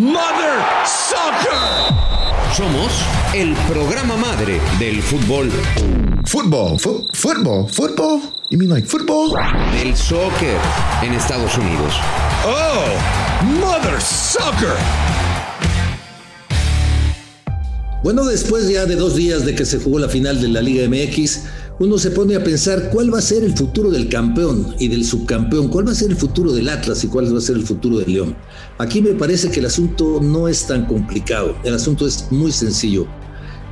Mother Soccer. Somos el programa madre del fútbol. Fútbol, fútbol, fútbol. You mean like football? Del soccer en Estados Unidos. Oh, Mother Soccer. Bueno, después ya de dos días de que se jugó la final de la Liga MX, uno se pone a pensar cuál va a ser el futuro del campeón y del subcampeón, cuál va a ser el futuro del Atlas y cuál va a ser el futuro del León. Aquí me parece que el asunto no es tan complicado, el asunto es muy sencillo.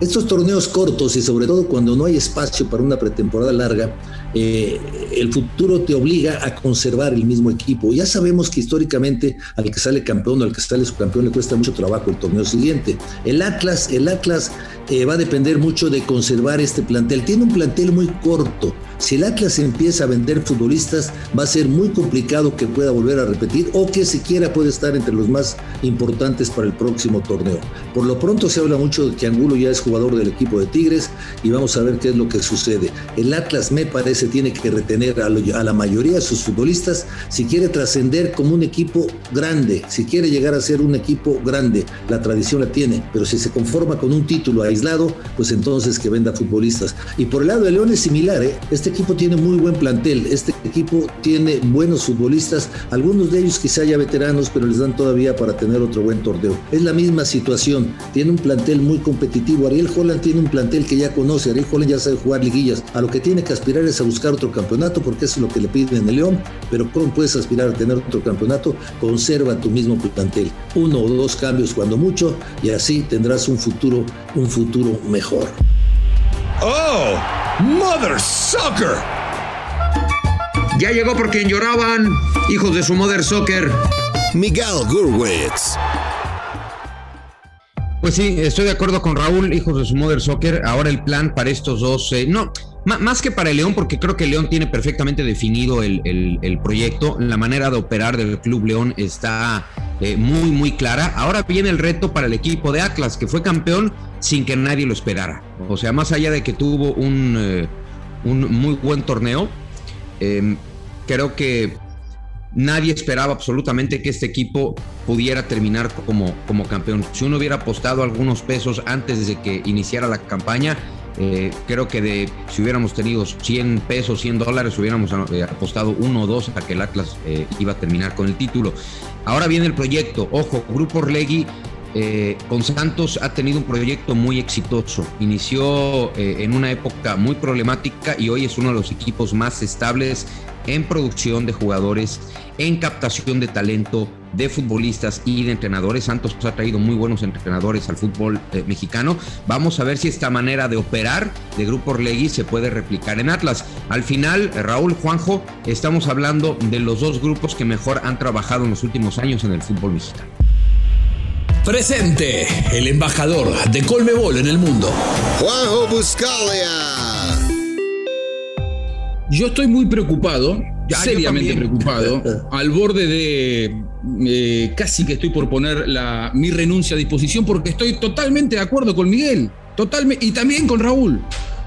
Estos torneos cortos y sobre todo cuando no hay espacio para una pretemporada larga, eh, el futuro te obliga a conservar el mismo equipo. Ya sabemos que históricamente al que sale campeón o al que sale subcampeón le cuesta mucho trabajo el torneo siguiente. El Atlas, el Atlas eh, va a depender mucho de conservar este plantel. Tiene un plantel muy corto. Si el Atlas empieza a vender futbolistas, va a ser muy complicado que pueda volver a repetir o que siquiera puede estar entre los más importantes para el próximo torneo. Por lo pronto se habla mucho de que Angulo ya es jugador del equipo de Tigres y vamos a ver qué es lo que sucede. El Atlas me parece tiene que retener a, la mayoría de sus futbolistas si quiere trascender como un equipo grande, si quiere llegar a ser un equipo grande. La tradición la tiene, pero si se conforma con un título aislado, pues entonces que venda futbolistas. Y por el lado de León es similar, ¿eh? este equipo tiene muy buen plantel, este equipo tiene buenos futbolistas, algunos de ellos quizá ya veteranos, pero les dan todavía para tener otro buen torneo. Es la misma situación, tiene un plantel muy competitivo. Ariel Holland tiene un plantel que ya conoce, Ariel Holland ya sabe jugar liguillas. A lo que tiene que aspirar es a buscar otro campeonato porque eso es lo que le piden en el León, pero ¿cómo puedes aspirar a tener otro campeonato? Conserva tu mismo plantel, uno o dos cambios cuando mucho y así tendrás un futuro, un futuro mejor. Oh, Mother Soccer. Ya llegó por quien lloraban, hijos de su Mother Soccer. Miguel Gurwitz. Pues sí, estoy de acuerdo con Raúl, hijos de su Mother Soccer. Ahora el plan para estos dos, eh, no, más que para el León, porque creo que el León tiene perfectamente definido el, proyecto. La manera de operar del Club León está eh, muy, muy clara. Ahora viene el reto para el equipo de Atlas, que fue campeón sin que nadie lo esperara. O sea, más allá de que tuvo un, eh, un muy buen torneo, em, creo que nadie esperaba absolutamente que este equipo pudiera terminar como, como campeón. Si uno hubiera apostado algunos pesos antes de que iniciara la campaña, eh, creo que de, si hubiéramos tenido 100 pesos, 100 dólares, hubiéramos eh, apostado uno o dos a que el Atlas eh, iba a terminar con el título. Ahora viene el proyecto. Ojo, Grupo Orlegui con Santos ha tenido un proyecto muy exitoso. Inició en una época muy problemática y hoy es uno de los equipos más estables en producción de jugadores, en captación de talento, de futbolistas y de entrenadores. Santos ha traído muy buenos entrenadores al fútbol eh, mexicano. Vamos a ver si esta manera de operar de Grupo Orlegui se puede replicar en Atlas. Al final, eh, Raúl Juanjo, estamos hablando de los dos grupos que mejor han trabajado en los últimos años en el fútbol mexicano. Presente, el embajador de Colmebol en el mundo. Juanjo Buscalia. Yo estoy muy preocupado, seriamente preocupado, al borde de eh, casi que estoy por poner la, mi renuncia a disposición porque estoy totalmente de acuerdo con Miguel, totalmente, y también con Raúl.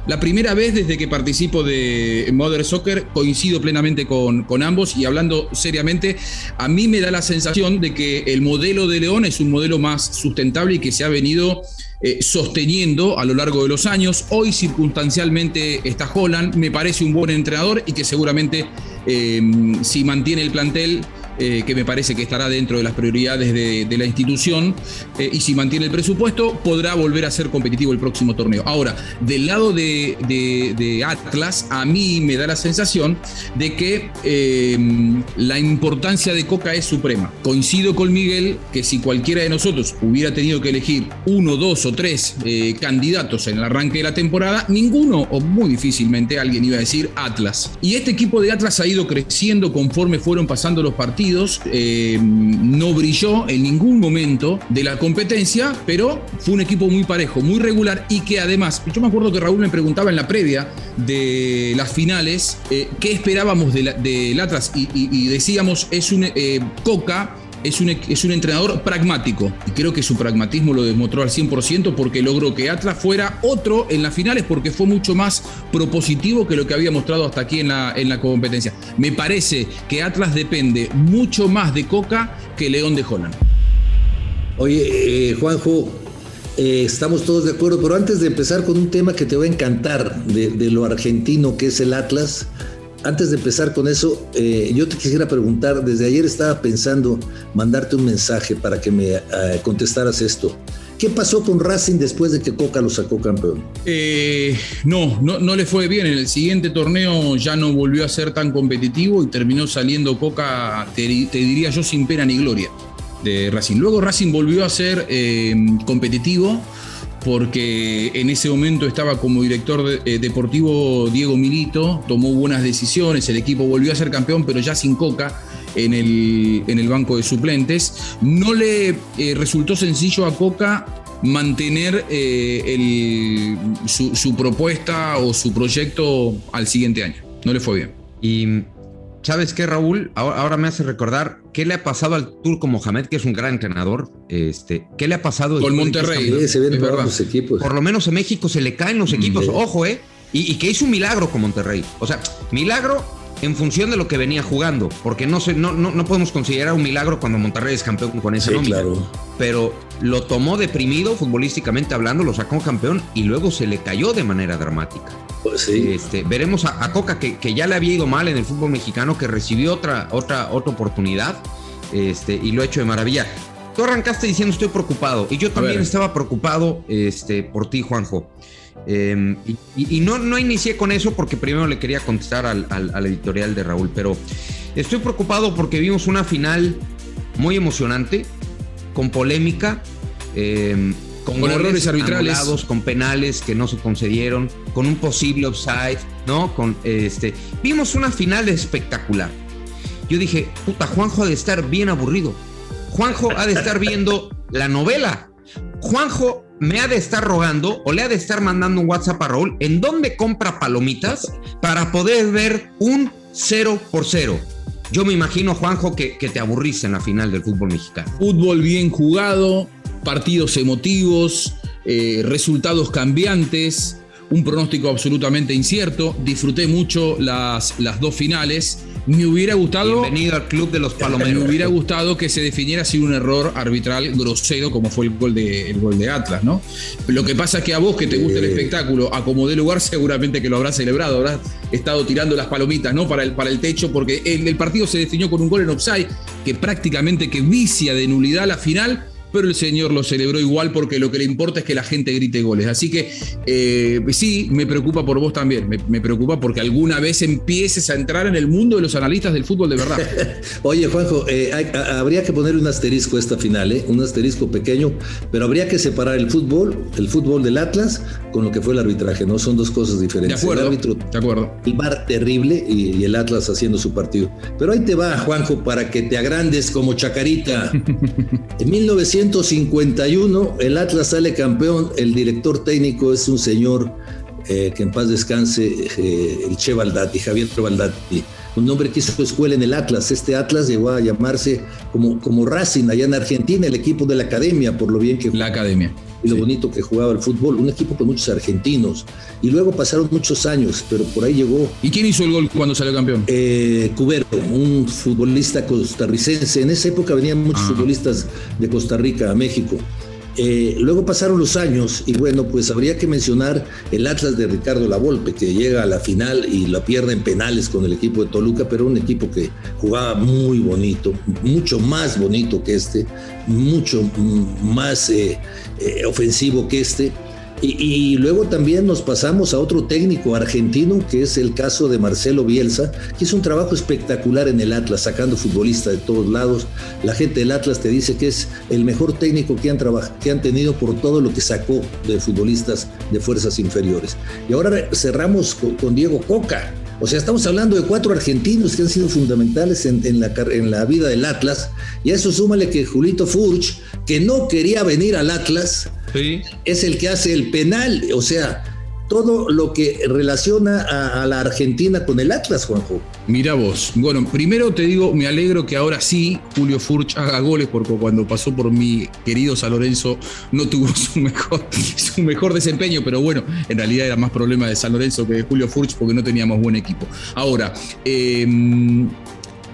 La primera vez desde que participo de Mother Soccer coincido plenamente con, con, ambos y hablando seriamente, a mí me da la sensación de que el modelo de León es un modelo más sustentable y que se ha venido eh, sosteniendo a lo largo de los años. Hoy circunstancialmente está Holland, me parece un buen entrenador y que seguramente eh, si mantiene el plantel eh, que me parece que estará dentro de las prioridades de, la institución, eh, y si mantiene el presupuesto, podrá volver a ser competitivo el próximo torneo. Ahora, del lado de, Atlas, a mí me da la sensación de que em, la importancia de Coca es suprema. Coincido con Miguel que si cualquiera de nosotros hubiera tenido que elegir uno, dos o tres eh, candidatos en el arranque de la temporada, ninguno o muy difícilmente alguien iba a decir Atlas. Y este equipo de Atlas ha ido creciendo conforme fueron pasando los partidos eh, no brilló en ningún momento de la competencia, pero fue un equipo muy parejo, muy regular y que además, yo me acuerdo que Raúl me preguntaba en la previa de las finales eh, qué esperábamos del de Atlas y, decíamos es un eh, Coca es un, es un entrenador pragmático. Y creo que su pragmatismo lo demostró al 100% porque logró que Atlas fuera otro en las finales porque fue mucho más propositivo que lo que había mostrado hasta aquí en la, en la competencia. Me parece que Atlas depende mucho más de Coca que León de Holland. Oye, eh, Juanjo, eh, estamos todos de acuerdo, pero antes de empezar con un tema que te va a encantar de, lo argentino que es el Atlas, antes de empezar con eso, eh, yo te quisiera preguntar, desde ayer estaba pensando mandarte un mensaje para que me contestaras esto. ¿Qué pasó con Racing después de que Coca lo sacó campeón? no, no, no le fue bien. En el siguiente torneo ya no volvió a ser tan competitivo y terminó saliendo Coca, te diría yo, sin pena ni gloria de Racing. Luego Racing volvió a ser eh, competitivo porque en ese momento estaba como director eh, deportivo Diego Milito, tomó buenas decisiones, el equipo volvió a ser campeón, pero ya sin Coca en el, en el banco de suplentes. No le eh, resultó sencillo a Coca mantener su, su, propuesta o su proyecto al siguiente año. No le fue bien. Y ¿Sabes qué, Raúl? Ahora, me hace recordar qué le ha pasado al Turco Mohamed, que es un gran entrenador. Este, ¿Qué le ha pasado? Con Monterrey. se ven los equipos. Por lo menos en México se le caen los equipos. Ojo, ¿eh? Y, que hizo un milagro con Monterrey. O sea, milagro en función de lo que venía jugando. Porque no, se, no, no, podemos considerar un milagro cuando Monterrey es campeón con ese sí, Claro. Pero lo tomó deprimido, futbolísticamente hablando, lo sacó campeón y luego se le cayó de manera dramática. Pues este, veremos a, Coca, que, ya le había ido mal en el fútbol mexicano, que recibió otra, otra, otra oportunidad este, y lo ha hecho de maravilla. Tú arrancaste diciendo estoy preocupado y yo también estaba preocupado este, por ti, Juanjo. Em, y, no, no inicié con eso porque primero le quería contestar al, al, editorial de Raúl, pero estoy preocupado porque vimos una final muy emocionante, con polémica. Eh, con, errores arbitrales, con penales que no se concedieron, con un posible offside, ¿no? Con este, vimos una final espectacular. Yo dije, puta, Juanjo ha de estar bien aburrido. Juanjo ha de estar viendo la novela. Juanjo me ha de estar rogando o le ha de estar mandando un WhatsApp a Raúl en dónde compra palomitas para poder ver un 0 por 0. Yo me imagino, Juanjo, que, que te aburriste en la final del fútbol mexicano. Fútbol bien jugado, partidos emotivos, eh, resultados cambiantes, un pronóstico absolutamente incierto. Disfruté mucho las, las dos finales. Me hubiera gustado. Bienvenido al club de los palomeros. Me hubiera gustado que se definiera así un error arbitral grosero como fue el gol de, el gol de Atlas, ¿no? Lo que pasa es que a vos que te gusta el espectáculo, a como de lugar, seguramente que lo habrás celebrado, habrás estado tirando las palomitas, ¿no? Para el, para el techo, porque el, el partido se definió con un gol en offside que prácticamente que vicia de nulidad la final pero el señor lo celebró igual porque lo que le importa es que la gente grite goles. Así que eh, sí, me preocupa por vos también, me, preocupa porque alguna vez empieces a entrar en el mundo de los analistas del fútbol de verdad. Oye, Juanjo, eh, habría que poner un asterisco a esta final, ¿eh? un asterisco pequeño, pero habría que separar el fútbol, el fútbol del Atlas, con lo que fue el arbitraje, ¿no? Son dos cosas diferentes. De acuerdo. El árbitro, de acuerdo. El bar terrible y, y el Atlas haciendo su partido. Pero ahí te va, Juanjo, para que te agrandes como chacarita. en 1900 1951 el Atlas sale campeón, el director técnico es un señor eh, que en paz descanse, eh, el Che Baldati, Javier Baldati, un hombre que hizo escuela en el Atlas. Este Atlas llegó a llamarse como, como Racing allá en Argentina, el equipo de la academia, por lo bien que... La academia y lo bonito que jugaba el fútbol. Un equipo con muchos argentinos. Y luego pasaron muchos años, pero por ahí llegó. ¿Y quién hizo el gol cuando salió campeón? Eh, Cubero, un futbolista costarricense. En esa época venían muchos ah. futbolistas de Costa Rica a México. Eh, luego pasaron los años y bueno, pues habría que mencionar el Atlas de Ricardo Lavolpe, que llega a la final y la pierde en penales con el equipo de Toluca, pero un equipo que jugaba muy bonito, mucho más bonito que este, mucho más eh, eh, ofensivo que este. Y, luego también nos pasamos a otro técnico argentino, que es el caso de Marcelo Bielsa, que hizo un trabajo espectacular en el Atlas, sacando futbolistas de todos lados. La gente del Atlas te dice que es el mejor técnico que han, que han tenido por todo lo que sacó de futbolistas de fuerzas inferiores. Y ahora cerramos con, Diego Coca. O sea, estamos hablando de cuatro argentinos que han sido fundamentales en, la, en la vida del Atlas. Y a eso súmale que Julito Furch, que no quería venir al Atlas, es el que hace el penal, o sea, todo lo que relaciona a, la Argentina con el Atlas, Juanjo. Mira vos, bueno, primero te digo, me alegro que ahora sí Julio Furch haga goles, porque cuando pasó por mi querido San Lorenzo no tuvo su mejor, su mejor desempeño, pero bueno, en realidad era más problema de San Lorenzo que de Julio Furch porque no teníamos buen equipo. Ahora, em,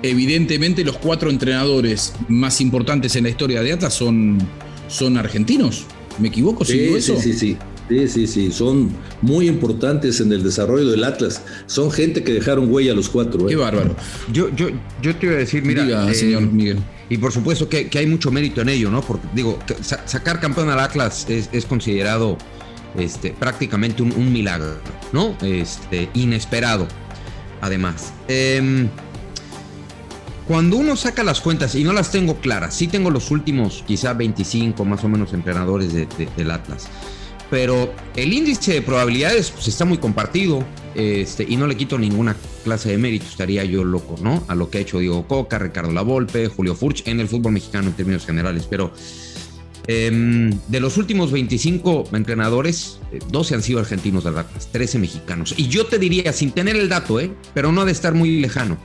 evidentemente los cuatro entrenadores más importantes en la historia de Atlas son son argentinos. ¿Me equivoco si digo eso? Sí, sí, sí. Sí, sí, sí, son muy importantes en el desarrollo del Atlas. Son gente que dejaron huella a los cuatro. ¿eh? Qué bárbaro. Yo, yo, yo te iba a decir, mira, eh, señor Miguel. Y por supuesto que, hay mucho mérito en ello, ¿no? Porque digo, sacar campeón al Atlas es, considerado este, prácticamente un, milagro, ¿no? Este, inesperado, además. Em, cuando uno saca las cuentas, y no las tengo claras, sí tengo los últimos quizá 25 más o menos entrenadores del Atlas pero el índice de probabilidades pues, está muy compartido este, y no le quito ninguna clase de mérito, estaría yo loco, ¿no? A lo que ha hecho Diego Coca, Ricardo Lavolpe, Julio Furch en el fútbol mexicano en términos generales, pero em, de los últimos 25 entrenadores, 12 han sido argentinos de Atlas, 13 mexicanos. Y yo te diría, sin tener el dato, ¿eh? pero no de estar muy lejano,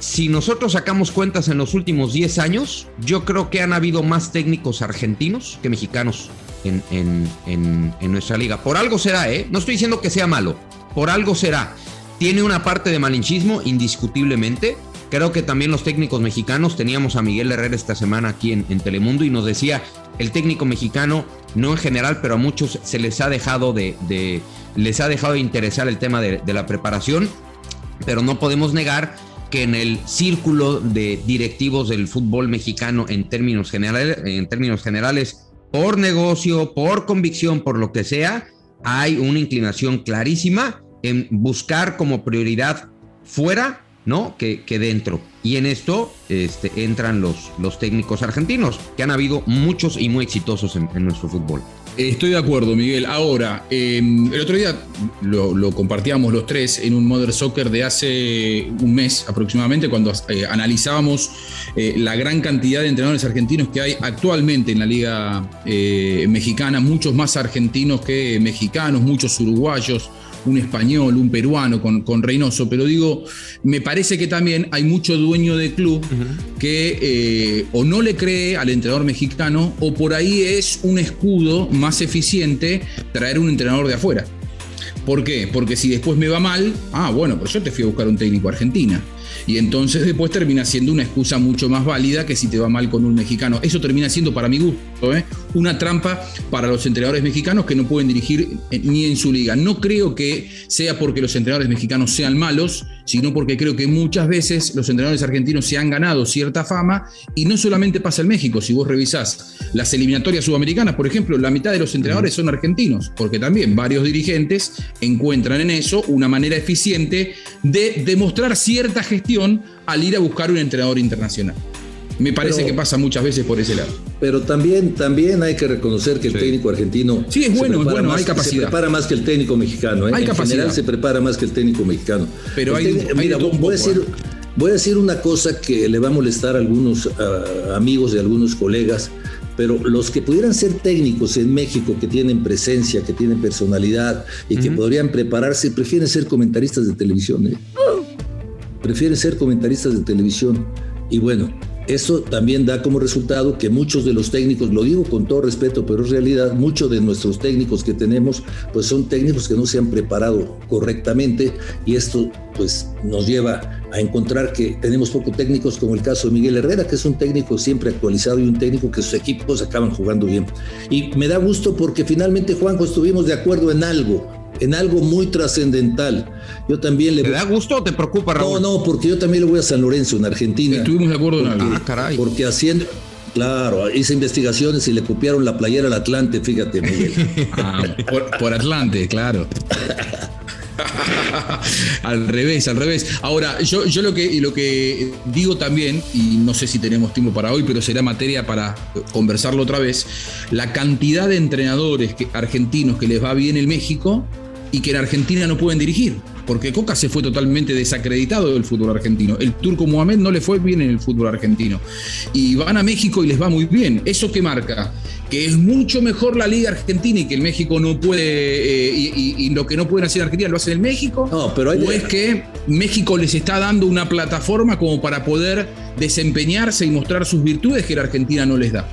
si nosotros sacamos cuentas en los últimos 10 años, yo creo que han habido más técnicos argentinos que mexicanos en, nuestra liga. Por algo será, ¿eh? No estoy diciendo que sea malo, por algo será. Tiene una parte de malinchismo, indiscutiblemente. Creo que también los técnicos mexicanos, teníamos a Miguel Herrera esta semana aquí en, Telemundo y nos decía, el técnico mexicano, no en general, pero a muchos se les ha dejado de, les ha dejado de interesar el tema de, de la preparación, pero no podemos negar que en el círculo de directivos del fútbol mexicano en términos generales, en términos generales por negocio, por convicción, por lo que sea, hay una inclinación clarísima en buscar como prioridad fuera, ¿no? Que, que dentro. Y en esto este, entran los, los técnicos argentinos, que han habido muchos y muy exitosos en nuestro fútbol. Estoy de acuerdo, Miguel. Ahora, em, el otro día lo, compartíamos los tres en un Mother Soccer de hace un mes aproximadamente, cuando eh, analizábamos eh, la gran cantidad de entrenadores argentinos que hay actualmente en la Liga eh, Mexicana, muchos más argentinos que mexicanos, muchos uruguayos un español, un peruano con, con Reynoso, pero digo, me parece que también hay mucho dueño de club que eh, o no le cree al entrenador mexicano o por ahí es un escudo más eficiente traer un entrenador de afuera. ¿Por qué? Porque si después me va mal, ah, bueno, pues yo te fui a buscar un técnico argentina. Y entonces después termina siendo una excusa mucho más válida que si te va mal con un mexicano. Eso termina siendo, para mi gusto, ¿eh? una trampa para los entrenadores mexicanos que no pueden dirigir ni en su liga. No creo que sea porque los entrenadores mexicanos sean malos, sino porque creo que muchas veces los entrenadores argentinos se han ganado cierta fama y no solamente pasa en México, si vos revisás las eliminatorias sudamericanas, por ejemplo, la mitad de los entrenadores son argentinos, porque también varios dirigentes encuentran en eso una manera eficiente de demostrar cierta gestión al ir a buscar un entrenador internacional. Me parece que pasa muchas veces por ese lado. Pero también, también hay que reconocer que el técnico argentino. Sí, es bueno, es bueno, hay capacidad. Se prepara más que el técnico mexicano. ¿eh? Hay en general se prepara más que el técnico mexicano. Pero hay, mira, voy, a decir, ¿eh? voy a decir una cosa que le va a molestar a algunos amigos y a algunos colegas pero los que pudieran ser técnicos en México, que tienen presencia, que tienen personalidad y que podrían prepararse, prefieren ser comentaristas de televisión. ¿eh? Prefieren ser comentaristas de televisión. Y bueno, eso también da como resultado que muchos de los técnicos, lo digo con todo respeto, pero es realidad, muchos de nuestros técnicos que tenemos, pues son técnicos que no se han preparado correctamente y esto pues nos lleva a encontrar que tenemos pocos técnicos como el caso de Miguel Herrera, que es un técnico siempre actualizado y un técnico que sus equipos acaban jugando bien. Y me da gusto porque finalmente, Juanjo, estuvimos de acuerdo en algo en algo muy trascendental. Yo también le. ¿Te da gusto o te preocupa, Raúl? No, no, porque yo también le voy a San Lorenzo, en Argentina. Estuvimos de acuerdo en algo. Ah, caray. Porque haciendo. Claro, hice investigaciones y le copiaron la playera al Atlante, fíjate, Miguel. ah, por, Atlante, claro. al revés, al revés. Ahora, yo, yo lo, que, lo que digo también, y no sé si tenemos tiempo para hoy, pero será materia para conversarlo otra vez, la cantidad de entrenadores argentinos que les va bien en México y que en Argentina no pueden dirigir, porque Coca se fue totalmente desacreditado del fútbol argentino. El turco Mohamed no le fue bien en el fútbol argentino. Y van a México y les va muy bien. ¿Eso qué marca? Que es mucho mejor la liga argentina y que el México no puede, eh, y, lo que no pueden hacer en Argentina lo hacen en México. No, pero hay o es que México les está dando una plataforma como para poder desempeñarse y mostrar sus virtudes que la Argentina no les da.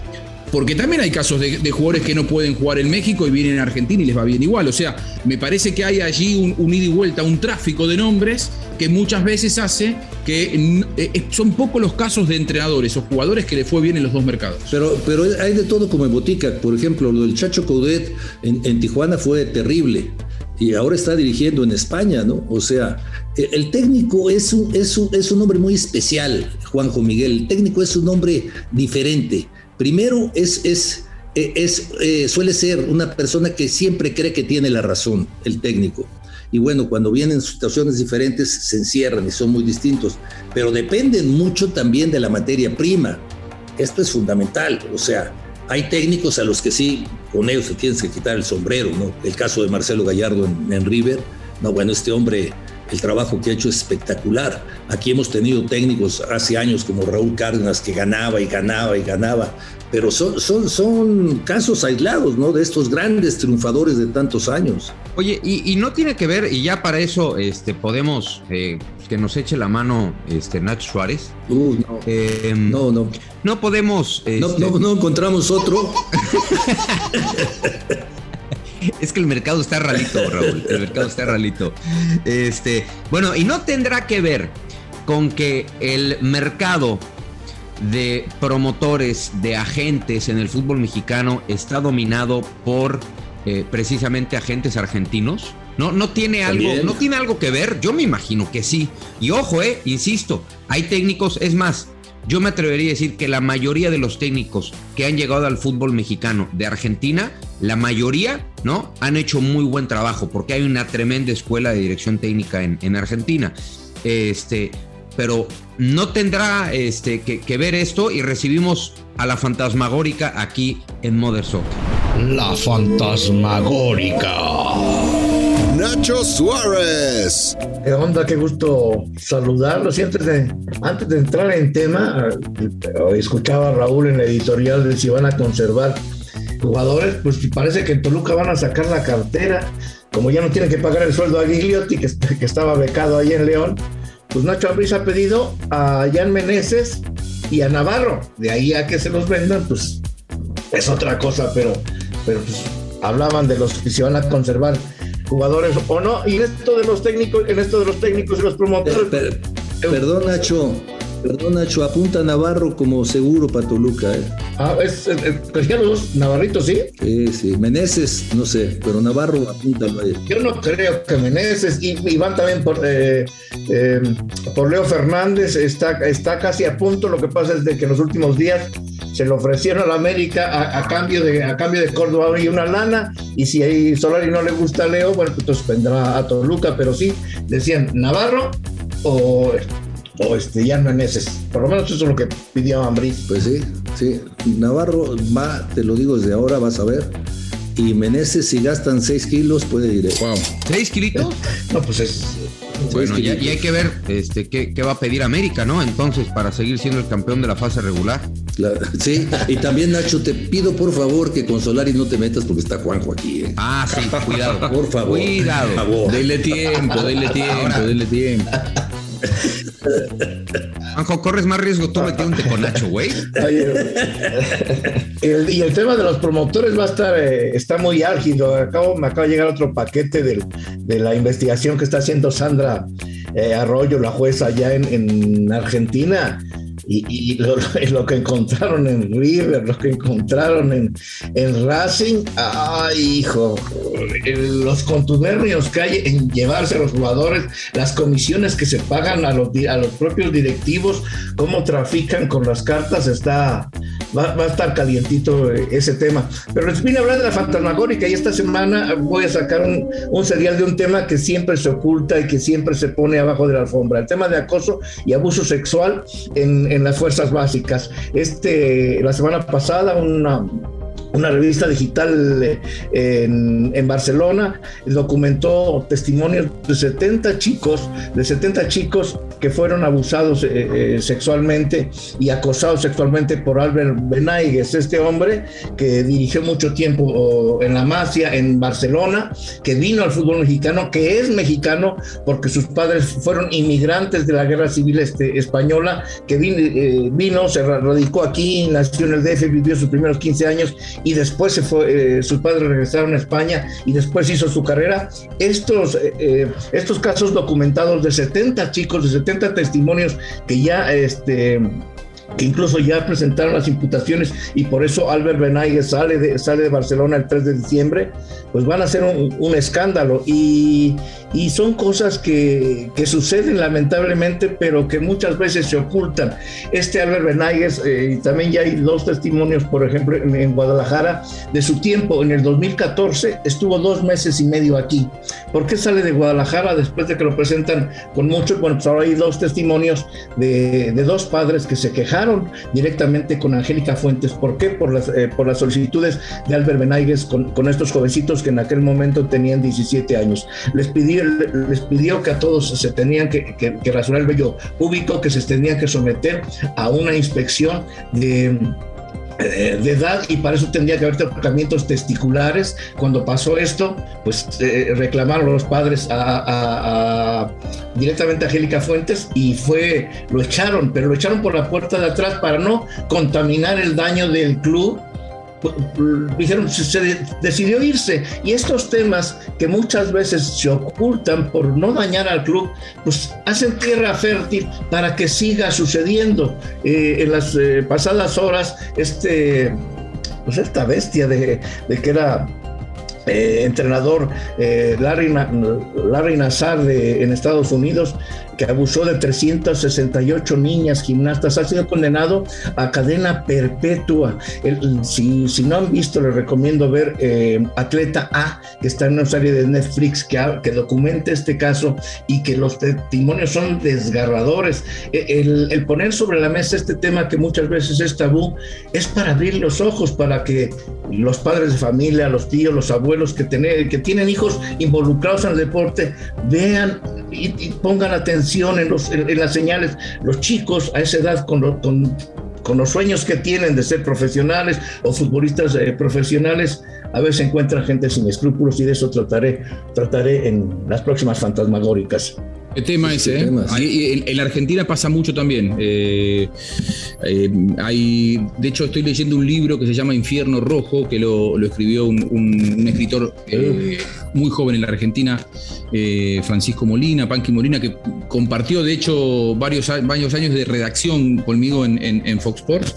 Porque también hay casos de, jugadores que no pueden jugar en México y vienen a Argentina y les va bien igual. O sea, me parece que hay allí un, ida y vuelta, un tráfico de nombres que muchas veces hace que eh, son pocos los casos de entrenadores o jugadores que le fue bien en los dos mercados. Pero, pero hay de todo como en botica. Por ejemplo, lo del Chacho Coudet en Tijuana fue terrible y ahora está dirigiendo en España, ¿no? O sea, e, el técnico es un, es un, es un hombre muy especial, Juanjo Miguel. El técnico es un hombre diferente. Primero es, es, e, es, eh, suele ser una persona que siempre cree que tiene la razón, el técnico. Y bueno, cuando vienen situaciones diferentes se encierran y son muy distintos, pero dependen mucho también de la materia prima. Esto es fundamental, o sea, hay técnicos a los que sí, con ellos se tienes que quitar el sombrero, ¿no? El caso de Marcelo Gallardo en, River, no, bueno, este hombre, el trabajo que ha hecho es espectacular. Aquí hemos tenido técnicos hace años como Raúl Cárdenas que ganaba y ganaba y ganaba, pero son, son, son casos aislados, ¿no? De estos grandes triunfadores de tantos años. Oye, y, no tiene que ver, y ya para eso este, podemos eh, que nos eche la mano este, Nacho Suárez. Uh, no. Em, no, no. No podemos. No, no, este, no encontramos otro. Es que el mercado está ralito, Raúl. El mercado está ralito. Este, bueno, y no tendrá que ver con que el mercado de promotores, de agentes en el fútbol mexicano está dominado por eh, precisamente agentes argentinos. No, no tiene algo, no tiene algo que ver. Yo me imagino que sí. Y ojo, eh, insisto, hay técnicos, es más, yo me atrevería a decir que la mayoría de los técnicos que han llegado al fútbol mexicano de Argentina, la mayoría, ¿no? Han hecho muy buen trabajo porque hay una tremenda escuela de dirección técnica en, en Argentina. Este, pero no tendrá este, que, ver esto y recibimos a la fantasmagórica aquí en Mother Soccer. La fantasmagórica. Nacho Suárez. ¿Qué onda? Qué gusto saludarlos. Y antes de, antes de entrar en tema, escuchaba a Raúl en la editorial de si van a conservar jugadores, pues parece que en Toluca van a sacar la cartera. Como ya no tienen que pagar el sueldo a Gigliotti, que, que estaba becado ahí en León, pues Nacho Ambriz ha pedido a Jan Meneses y a Navarro. De ahí a que se los vendan, pues es otra cosa, pero, pero pues, hablaban de los que se van a conservar jugadores o no. Y en esto de los técnicos, en esto de los técnicos y los promotores. perdón, Nacho, Perdón, Nacho, apunta a Navarro como seguro para Toluca. ¿eh? Ah, es, es, los dos Navarritos, ¿sí? Sí, sí. Meneses, no sé, pero Navarro apúntalo ahí. Yo no creo que Meneses y, van también por, eh, eh, por Leo Fernández, está, está casi a punto. Lo que pasa es de que en los últimos días se le ofrecieron a la América a, cambio de a cambio de Córdoba y una lana y si a Solari no le gusta a Leo bueno pues entonces vendrá a Toluca pero sí decían Navarro o o este, ya no ese. Por lo menos eso es lo que pidió Ambriz. Pues sí, sí. Navarro va, te lo digo desde ahora, vas a ver. Y Meneses, si gastan 6 kilos, puede ir. Wow. ¿6 kilitos? no, pues es. Bueno, y hay que ver este, qué, qué, va a pedir América, ¿no? Entonces, para seguir siendo el campeón de la fase regular. sí, y también, Nacho, te pido por favor que con Solari no te metas porque está Juanjo aquí. ¿eh? Ah, sí, cuidado. Por favor. Cuidado. Por favor. Dele tiempo, dele tiempo, dele tiempo. Anjo, corres más riesgo tú metiéndote con Nacho, güey. y el tema de los promotores va a estar, eh, está muy álgido. Acabo, me acaba de llegar otro paquete de la investigación que está haciendo Sandra eh, Arroyo, la jueza allá en, en Argentina y, lo, que encontraron en River, lo que encontraron en, en Racing, ay, hijo, los contubernios que hay en llevarse a los jugadores, las comisiones que se pagan a los, a los propios directivos, cómo trafican con las cartas, está, va, a estar calientito ese tema. Pero les vine a hablar de la fantasmagórica y esta semana voy a sacar un, un serial de un tema que siempre se oculta y que siempre se pone abajo de la alfombra, el tema de acoso y abuso sexual en en las fuerzas básicas. Este, la semana pasada una, una revista digital eh, en, Barcelona, documentó testimonios de 70 chicos, de 70 chicos que fueron abusados eh, eh, sexualmente y acosados sexualmente por Albert Benaigues, este hombre que dirigió mucho tiempo en la Masia en Barcelona, que vino al fútbol mexicano, que es mexicano porque sus padres fueron inmigrantes de la guerra civil este, española, que vino, vino, se radicó aquí, nació en el DF, vivió sus primeros 15 años y después se fue, eh, sus padres regresaron a España y después hizo su carrera. Estos, eh, eh, estos casos documentados de 70 chicos, de 70 testimonios que ya este, que incluso ya presentaron las imputaciones y por eso Albert Benaigues sale de, sale de Barcelona el 3 de diciembre, pues van a ser un, escándalo. Y, y, son cosas que, que, suceden lamentablemente, pero que muchas veces se ocultan. Este Albert Benaigues, eh, también ya hay dos testimonios, por ejemplo, en, Guadalajara, de su tiempo. En el 2014 estuvo dos meses y medio aquí. ¿Por qué sale de Guadalajara después de que lo presentan con muchos? Bueno, pues ahora hay dos testimonios de, de dos padres que se quejaron directamente con Angélica Fuentes. ¿Por qué? Por las, eh, por las solicitudes de Albert Benaigues con, estos jovencitos que en aquel momento tenían 17 años. Les pidió, les pidió que a todos se tenían que, que, que el vello público, que se tenían que someter a una inspección de de edad y para eso tendría que haber tratamientos testiculares. Cuando pasó esto, pues eh, reclamaron los padres directamente a Angélica Fuentes y fue, lo echaron, pero lo echaron por la puerta de atrás para no contaminar el daño del club dijeron, se decidió irse. Y estos temas que muchas veces se ocultan por no dañar al club, pues hacen tierra fértil para que siga sucediendo. Eh, en las eh, pasadas horas, este, pues esta bestia de, de que era eh, entrenador Larry, Larry Nassar de, en Estados Unidos que abusó de 368 niñas gimnastas, ha sido condenado a cadena perpetua. si, si, no han visto, les recomiendo ver eh, Atleta A, que está en una serie de Netflix que, que documenta este caso y que los testimonios son desgarradores. E, el, el, poner sobre la mesa este tema que muchas veces es tabú es para abrir los ojos, para que los padres de familia, los tíos, los abuelos que, tener, que tienen hijos involucrados en el deporte vean y, y pongan atención en, los, las señales, los chicos a esa edad con, los sueños que tienen de ser profesionales o futbolistas eh, profesionales, a veces encuentran gente sin escrúpulos y de eso trataré, trataré en las próximas fantasmagóricas. ¿Qué tema ese? ¿eh? en, la Argentina pasa mucho también. Eh, eh, hay, de hecho, estoy leyendo un libro que se llama Infierno Rojo, que lo, escribió un, escritor muy joven en la Argentina, Francisco Molina, Panqui Molina, que compartió, de hecho, varios, varios años de redacción conmigo en, en Fox Sports,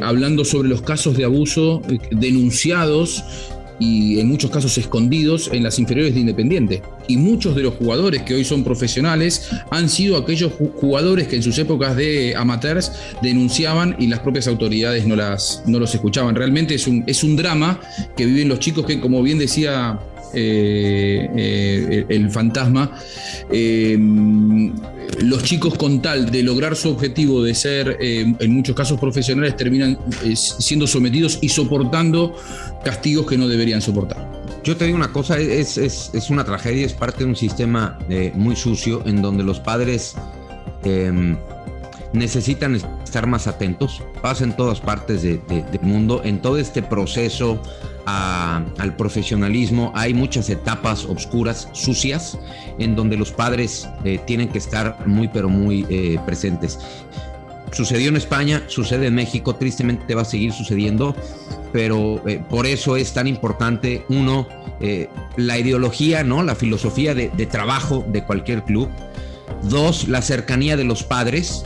hablando sobre los casos de abuso denunciados y en muchos casos escondidos en las inferiores de Independiente. Y muchos de los jugadores que hoy son profesionales han sido aquellos jugadores que en sus épocas de amateurs denunciaban y las propias autoridades no, las, no los escuchaban. Realmente es un, es un drama que viven los chicos que, como bien decía eh, eh, el fantasma, eh, los chicos con tal de lograr su objetivo de ser en muchos casos profesionales terminan siendo sometidos y soportando castigos que no deberían soportar. Yo te digo una cosa, es, es, una tragedia, es parte de un sistema muy sucio en donde los padres em, necesitan estar más atentos, pasa en todas partes del mundo, en todo este proceso al profesionalismo hay muchas etapas oscuras, sucias, en donde los padres eh, tienen que estar muy, pero muy eh, presentes. Sucedió en España, sucede en México, tristemente va a seguir sucediendo, pero eh, por eso es tan importante, uno, la ideología, ¿no? la filosofía de trabajo de cualquier club. Dos, la cercanía de los padres,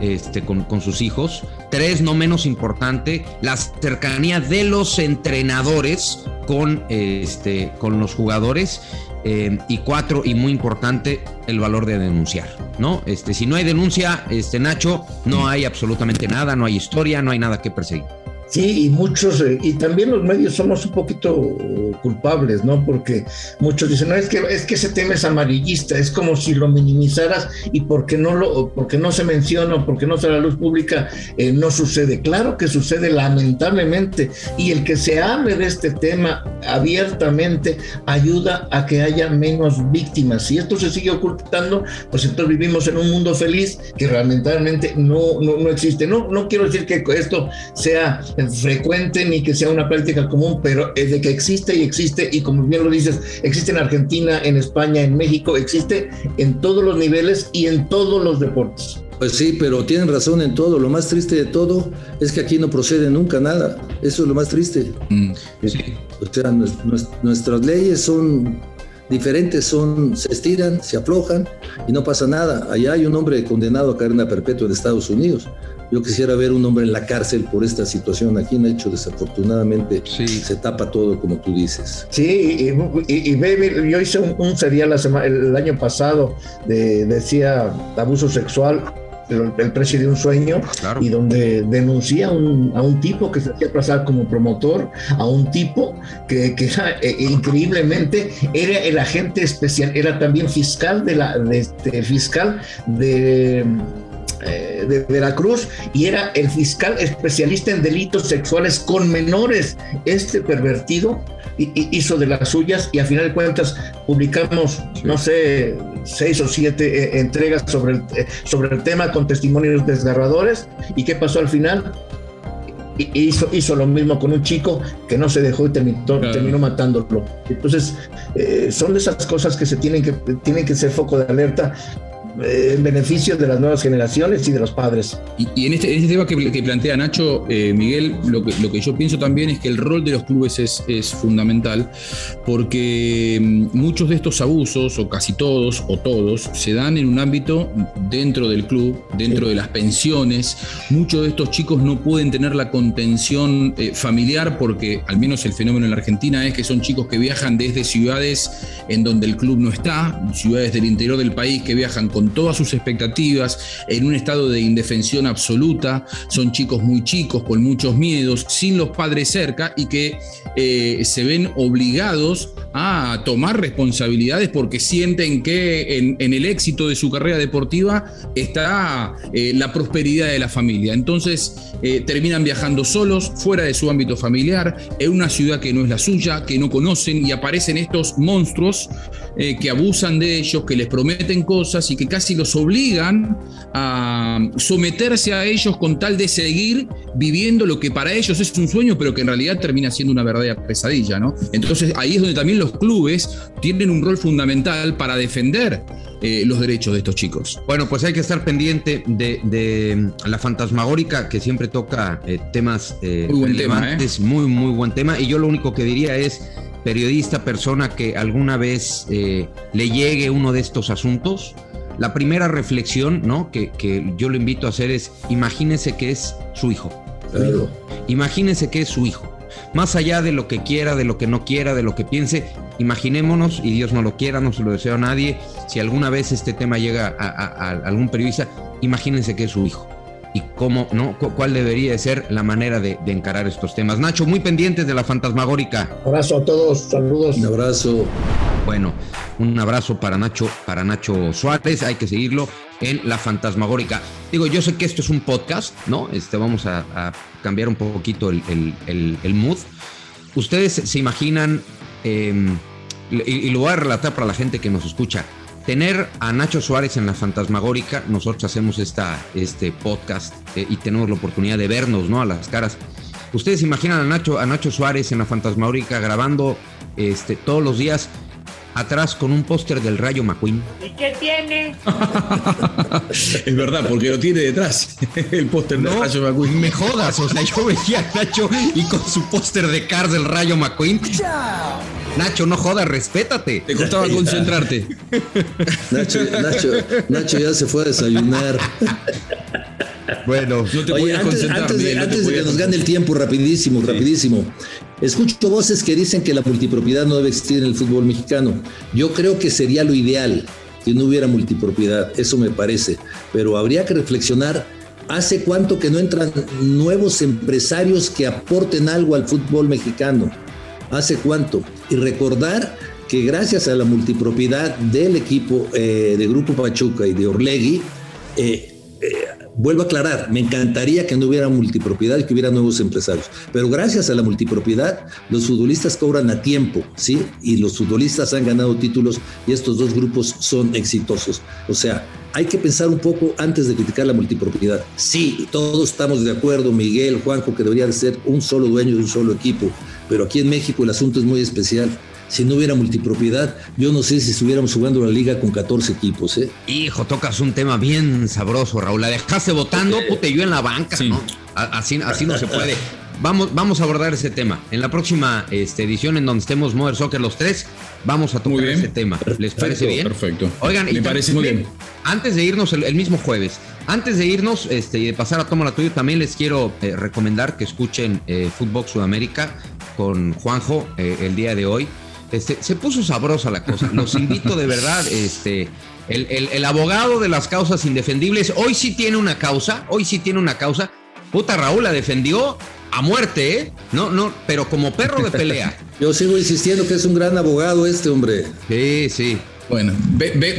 este, con, sus hijos. Tres, no menos importante, la cercanía de los entrenadores con, este, con los jugadores. Eh, y cuatro, y muy importante, el valor de denunciar, ¿no? Este, si no hay denuncia, este, Nacho, no hay absolutamente nada, no hay historia, no hay nada que perseguir. Sí, y muchos, eh, y también los medios somos un poquito culpables, ¿no? Porque muchos dicen, no, es que, es que ese tema es amarillista, es como si lo minimizaras y porque no, lo, porque no se menciona, porque no a la luz pública, eh, no sucede. Claro que sucede lamentablemente, y el que se hable de este tema abiertamente ayuda a que haya menos víctimas. Si esto se sigue ocultando, pues entonces vivimos en un mundo feliz que lamentablemente no, no, no existe. No, no quiero decir que esto sea frecuente ni que sea una práctica común, pero es de que existe y existe, y como bien lo dices, existe en Argentina, en España, en México, existe en todos los niveles y en todos los deportes. Pues sí, pero tienen razón en todo. Lo más triste de todo es que aquí no procede nunca nada. Eso es lo más triste. Mm, o sea, nuestras leyes son diferentes, son, se estiran, se aflojan y no pasa nada. Allá hay un hombre condenado a cadena perpetua en Estados Unidos. Yo quisiera ver un hombre en la cárcel por esta situación. Aquí en hecho, desafortunadamente, se tapa todo, como tú dices. Sí, y, yo hice un, serial la semana, el año pasado, de, decía abuso sexual el, precio de un sueño y donde denuncia a un tipo que se hacía pasar como promotor, a un tipo que, que eh, increíblemente era el agente especial, era también fiscal de la de, este, fiscal de eh, de Veracruz y era el fiscal especialista en delitos sexuales con menores. Este pervertido hizo de las suyas y a final de cuentas publicamos, no sé, seis o siete eh, entregas sobre el, eh, sobre el tema con testimonios desgarradores. ¿Y qué pasó al final? Hizo, hizo lo mismo con un chico que no se dejó y terminó, terminó matándolo. Entonces, son de esas cosas que se tienen que, tienen que ser foco de alerta en beneficio de las nuevas generaciones y de los padres. Y, en, este, este, tema que, plantea Nacho, eh, Miguel, lo que, lo que yo pienso también es que el rol de los clubes es, es fundamental, porque mm, muchos de estos abusos, o casi todos, o todos, se dan en un ámbito dentro del club, dentro de las pensiones. Muchos de estos chicos no pueden tener la contención eh, familiar porque, al menos el fenómeno en la Argentina, es que son chicos que viajan desde ciudades en donde el club no está, ciudades del interior del país que viajan con todas sus expectativas, en un estado de indefensión absoluta, son chicos muy chicos, con muchos miedos, sin los padres cerca y que eh, se ven obligados a tomar responsabilidades porque sienten que en, el éxito de su carrera deportiva está eh, la prosperidad de la familia. Entonces eh, terminan viajando solos, fuera de su ámbito familiar, en una ciudad que no es la suya, que no conocen y aparecen estos monstruos que abusan de ellos, que les prometen cosas y que casi los obligan a someterse a ellos con tal de seguir viviendo lo que para ellos es un sueño, pero que en realidad termina siendo una verdadera pesadilla, ¿no? Entonces ahí es donde también los clubes tienen un rol fundamental para defender eh, los derechos de estos chicos. Bueno, pues hay que estar pendiente de, la fantasmagórica que siempre toca eh, temas eh, muy buen relevantes, tema, muy, muy buen tema. Y yo lo único que diría es, periodista, persona que alguna vez le llegue uno de estos asuntos, la primera reflexión ¿no? que, yo lo invito a hacer es, imagínese que es su hijo. Imagínese que es su hijo. Más allá de lo que quiera, de lo que no quiera, de lo que piense, imaginémonos, y Dios no lo quiera, no se lo deseo a nadie, si alguna vez este tema llega a, algún periodista, imagínense que es su hijo y cómo, ¿no? ¿Cuál debería ser la manera de, de, encarar estos temas? Nacho, muy pendientes de la fantasmagórica. Abrazo a todos, saludos. Un abrazo. Bueno, un abrazo para Nacho, para Nacho Suárez. Hay que seguirlo en La Fantasmagórica. Digo, yo sé que esto es un podcast, ¿no? Este, vamos a, cambiar un poquito el, mood. Ustedes se imaginan, em, y, lo voy a relatar para la gente que nos escucha, tener a Nacho Suárez en La Fantasmagórica. Nosotros hacemos esta, este podcast eh, y tenemos la oportunidad de vernos, ¿no? A las caras. Ustedes imaginan a Nacho, a Nacho Suárez en La Fantasmagórica grabando este, todos los días atrás con un póster del Rayo McQueen. ¿Y qué tiene? es verdad, porque lo tiene detrás, el póster del Rayo McQueen. Me jodas, o sea, yo veía a Nacho y con su póster de Cars del Rayo McQueen. Nacho, no jodas, respétate. Te costaba concentrarte. Nacho, Nacho, Nacho ya se fue a desayunar. Bueno, no te Oye, antes, antes, de, antes de que nos gane el tiempo, rapidísimo, rapidísimo. Escucho voces que dicen que la multipropiedad no debe existir en el fútbol mexicano. Yo creo que sería lo ideal que no hubiera multipropiedad, eso me parece. Pero habría que reflexionar ¿Hace cuánto que no entran nuevos empresarios que aporten algo al fútbol mexicano? ¿Hace cuánto? Y recordar que gracias a la multipropiedad del equipo eh, de Grupo Pachuca y de Orlegui, eh, eh, vuelvo a aclarar, me encantaría que no hubiera multipropiedad y que hubiera nuevos empresarios, pero gracias a la multipropiedad, los futbolistas cobran a tiempo, ¿sí? Y los futbolistas han ganado títulos y estos dos grupos son exitosos. O sea, hay que pensar un poco antes de criticar la multipropiedad. Sí, todos estamos de acuerdo, Miguel, Juanjo, que debería de ser un solo dueño de un solo equipo, pero aquí en México el asunto es muy especial si no hubiera multipropiedad, yo no sé si estuviéramos jugando la liga con 14 equipos. ¿eh? Hijo, tocas un tema bien sabroso, Raúl. La dejaste votando, pute, yo en la banca, ¿no? Así, así no se puede. Vamos, vamos a abordar ese tema. En la próxima este, edición, en donde estemos Mother Soccer los tres, vamos a tocar ese tema. ¿Les parece bien? Perfecto. Oigan, me parece muy bien. Antes de irnos el, mismo jueves, antes de irnos este, y de pasar a Toma la Tuya, también les quiero eh, recomendar que escuchen eh, Fútbol Sudamérica con Juanjo eh, el día de hoy. Este, se puso sabrosa la cosa. Los invito de verdad, este, el, abogado de las causas indefendibles, hoy sí tiene una causa, hoy sí tiene una causa. Puta Raúl la defendió a muerte, ¿eh? No, no, pero como perro de pelea. Yo sigo insistiendo que es un gran abogado este hombre. Sí, sí. Bueno,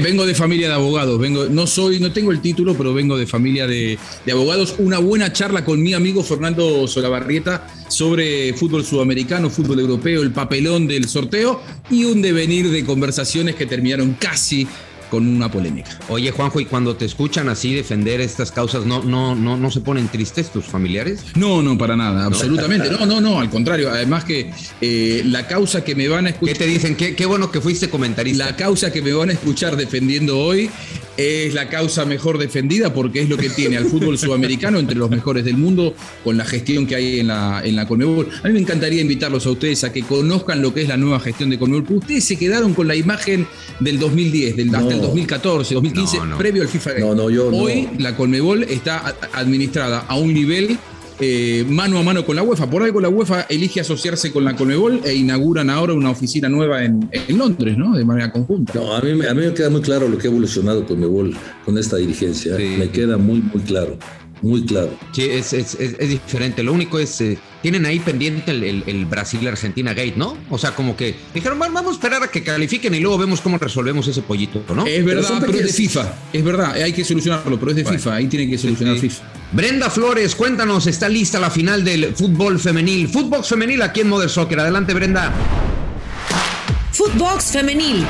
vengo de familia de abogados, vengo, no soy, no tengo el título, pero vengo de familia de, abogados. Una buena charla con mi amigo Fernando Solabarrieta sobre fútbol sudamericano, fútbol europeo, el papelón del sorteo y un devenir de conversaciones que terminaron casi con una polémica. Oye, Juanjo, ¿y cuando te escuchan así defender estas causas, no, no, no, no se ponen tristes tus familiares? No, no, para nada, absolutamente. No, no, no, al contrario. Además que eh, la causa que me van a escuchar. ¿Qué te dicen? Qué, qué bueno que fuiste comentarista. La causa que me van a escuchar defendiendo hoy es la causa mejor defendida porque es lo que tiene al fútbol sudamericano entre los mejores del mundo con la gestión que hay en la, en la Conmebol. A mí me encantaría invitarlos a ustedes a que conozcan lo que es la nueva gestión de Conmebol. Ustedes se quedaron con la imagen del 2010, del, hasta el 2014, 2015, previo al FIFA No, no, yo Hoy la Conmebol está administrada a un nivel eh, mano a mano con la UEFA. Por algo la UEFA elige asociarse con la Conmebol e inauguran ahora una oficina nueva en, Londres, ¿no? De manera conjunta. No, a mí, a mí me queda muy claro lo que ha evolucionado Conmebol con esta dirigencia. Me queda muy, muy claro muy claro. Sí, es, es, es, diferente. Lo único es, eh, tienen ahí pendiente el, el, Brasil-Argentina Gate, ¿no? O sea, como que dijeron, vamos a esperar a que califiquen y luego vemos cómo resolvemos ese pollito, ¿no? Es verdad, pero, es de FIFA. Es verdad, hay que solucionarlo, pero es de FIFA. Ahí tiene que solucionar FIFA. Brenda Flores, cuéntanos, está lista la final del fútbol femenil. Fútbol femenil aquí en Mother Soccer. Adelante, Brenda. Footbox femenil.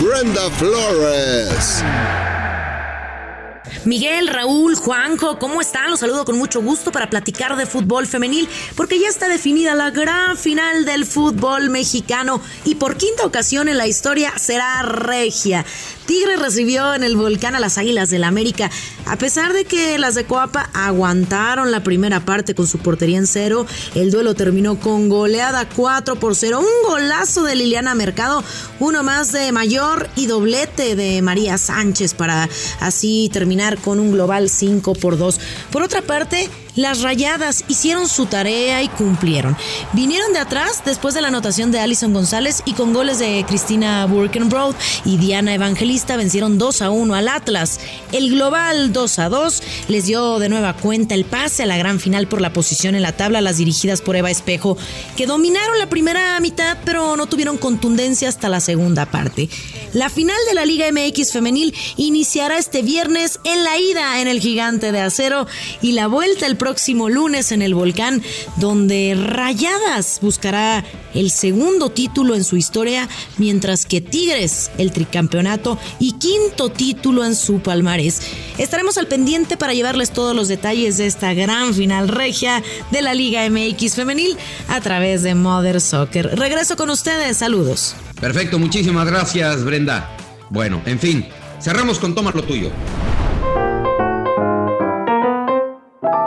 Brenda Flores. Miguel, Raúl, Juanjo, ¿cómo están? Los saludo con mucho gusto para platicar de fútbol femenil, porque ya está definida la gran final del fútbol mexicano y por quinta ocasión en la historia será regia. Tigre recibió en el volcán a las Águilas del la América, a pesar de que las de Coapa aguantaron la primera parte con su portería en cero. El duelo terminó con goleada 4 por 0, un golazo de Liliana Mercado, uno más de Mayor y doblete de María Sánchez para así terminar con un global 5 por 2. Por otra parte, las rayadas hicieron su tarea y cumplieron. Vinieron de atrás después de la anotación de Alison González y con goles de Cristina Burkenbroad y Diana Evangelista vencieron 2 a 1 al Atlas. El global 2 a 2 les dio de nueva cuenta el pase a la gran final por la posición en la tabla, las dirigidas por Eva Espejo, que dominaron la primera mitad pero no tuvieron contundencia hasta la segunda parte. La final de la Liga MX femenil iniciará este viernes en la ida en el Gigante de Acero y la vuelta el próximo próximo lunes en el volcán, donde Rayadas buscará el segundo título en su historia, mientras que Tigres el tricampeonato y quinto título en su palmarés. Estaremos al pendiente para llevarles todos los detalles de esta gran final regia de la Liga MX femenil a través de Mother Soccer. Regreso con ustedes, saludos. Perfecto, muchísimas gracias Brenda. Bueno, en fin, cerramos con Tomar lo tuyo.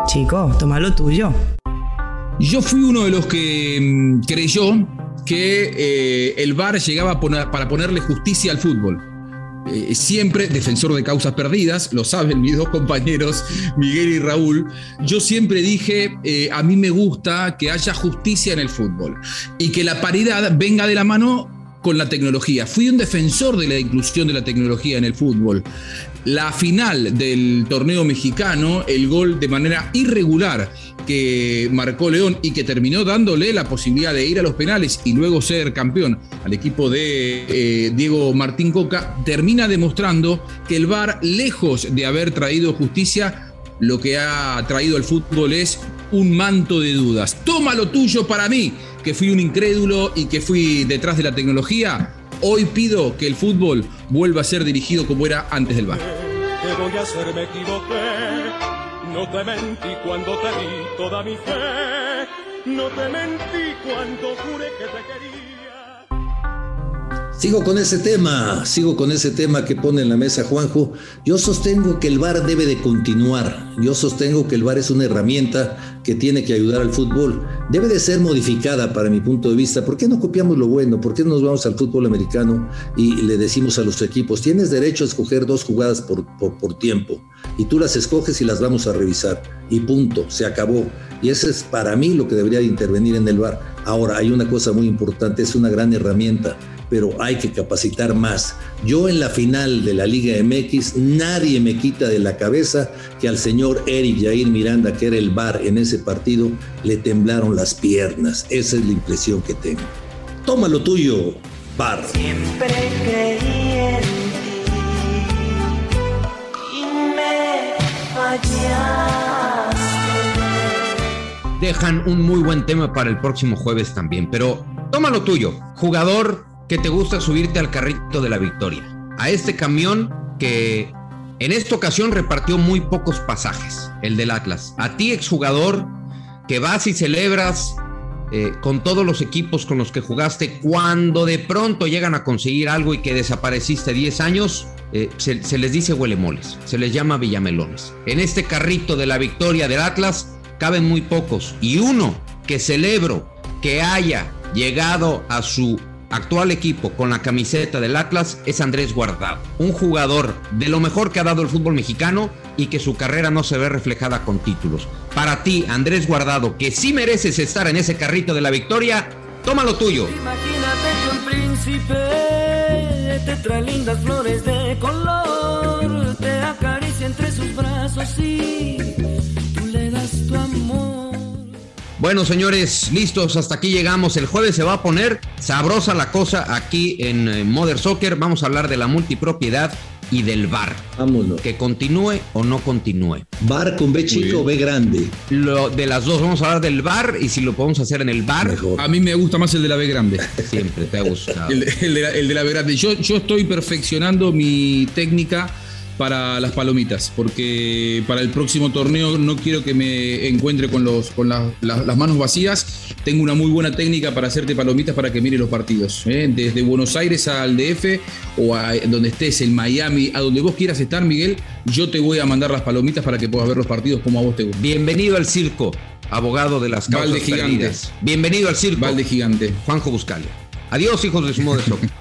Chico, toma lo tuyo. Yo fui uno de los que mm, creyó que eh, el VAR llegaba para ponerle justicia al fútbol. Eh, siempre defensor de causas perdidas, lo saben mis dos compañeros, Miguel y Raúl. Yo siempre dije, eh, a mí me gusta que haya justicia en el fútbol y que la paridad venga de la mano con la tecnología. Fui un defensor de la inclusión de la tecnología en el fútbol. La final del torneo mexicano, el gol de manera irregular que marcó León y que terminó dándole la posibilidad de ir a los penales y luego ser campeón al equipo de eh, Diego Martín Coca, termina demostrando que el VAR, lejos de haber traído justicia, lo que ha traído el fútbol es un manto de dudas. Toma lo tuyo para mí, que fui un incrédulo y que fui detrás de la tecnología. Hoy pido que el fútbol vuelva a ser dirigido como era antes del VAR. voy a hacer? Me. No te mentí cuando te di toda mi fe. No te mentí cuando juré que te quería. Sigo con ese tema, sigo con ese tema que pone en la mesa Juanjo. Yo sostengo que el VAR debe de continuar. Yo sostengo que el VAR es una herramienta que tiene que ayudar al fútbol. Debe de ser modificada para mi punto de vista. ¿Por qué no copiamos lo bueno? ¿Por qué no nos vamos al fútbol americano y le decimos a los equipos, tienes derecho a escoger dos jugadas por, por tiempo? Y tú las escoges y las vamos a revisar. Y punto, se acabó. Y eso es para mí lo que debería de intervenir en el VAR. Ahora, hay una cosa muy importante, es una gran herramienta pero hay que capacitar más. Yo en la final de la Liga MX, nadie me quita de la cabeza que al señor Eric Jair Miranda, que era el bar en ese partido, le temblaron las piernas. Esa es la impresión que tengo. Toma lo tuyo, bar. Siempre creí en ti y me Dejan un muy buen tema para el próximo jueves también, pero toma lo tuyo. Jugador que te gusta subirte al carrito de la victoria, a este camión que en esta ocasión repartió muy pocos pasajes, el del Atlas. A ti, exjugador, que vas y celebras eh, con todos los equipos con los que jugaste, cuando de pronto llegan a conseguir algo y que desapareciste 10 años, eh, se, se, les dice huelemoles, se les llama villamelones. En este carrito de la victoria del Atlas caben muy pocos y uno que celebro que haya llegado a su actual equipo con la camiseta del Atlas es Andrés Guardado, un jugador de lo mejor que ha dado el fútbol mexicano y que su carrera no se ve reflejada con títulos. Para ti, Andrés Guardado, que sí mereces estar en ese carrito de la victoria, toma lo tuyo. Imagínate que príncipe te trae lindas flores de color, te acaricia entre sus brazos y tú le das tu amor. Bueno, señores, listos, hasta aquí llegamos. El jueves se va a poner sabrosa la cosa aquí en eh, Mother Soccer. Vamos a hablar de la multipropiedad y del bar. Vámonos. Que continúe o no continúe. Bar con B chico o B grande. Lo, de las dos, vamos a hablar del bar y si lo podemos hacer en el bar. A mí me gusta más el de la B grande. Siempre te ha gustado. el, de, la, el, de, la, B grande. Yo, yo estoy perfeccionando mi técnica para las palomitas, porque para el próximo torneo no quiero que me encuentre con, los, con las manos vacías. Tengo una muy buena técnica para hacerte palomitas para que mire los partidos. ¿eh? Desde Buenos Aires al DF o a donde estés, en Miami, a donde vos quieras estar, Miguel, yo te voy a mandar las palomitas para que puedas ver los partidos como a vos te gusta. Bienvenido al circo, abogado de las causas Valde Gigante. Bienvenido al circo. Valde Gigante. Juanjo Buscalia. Adiós, hijos de su modo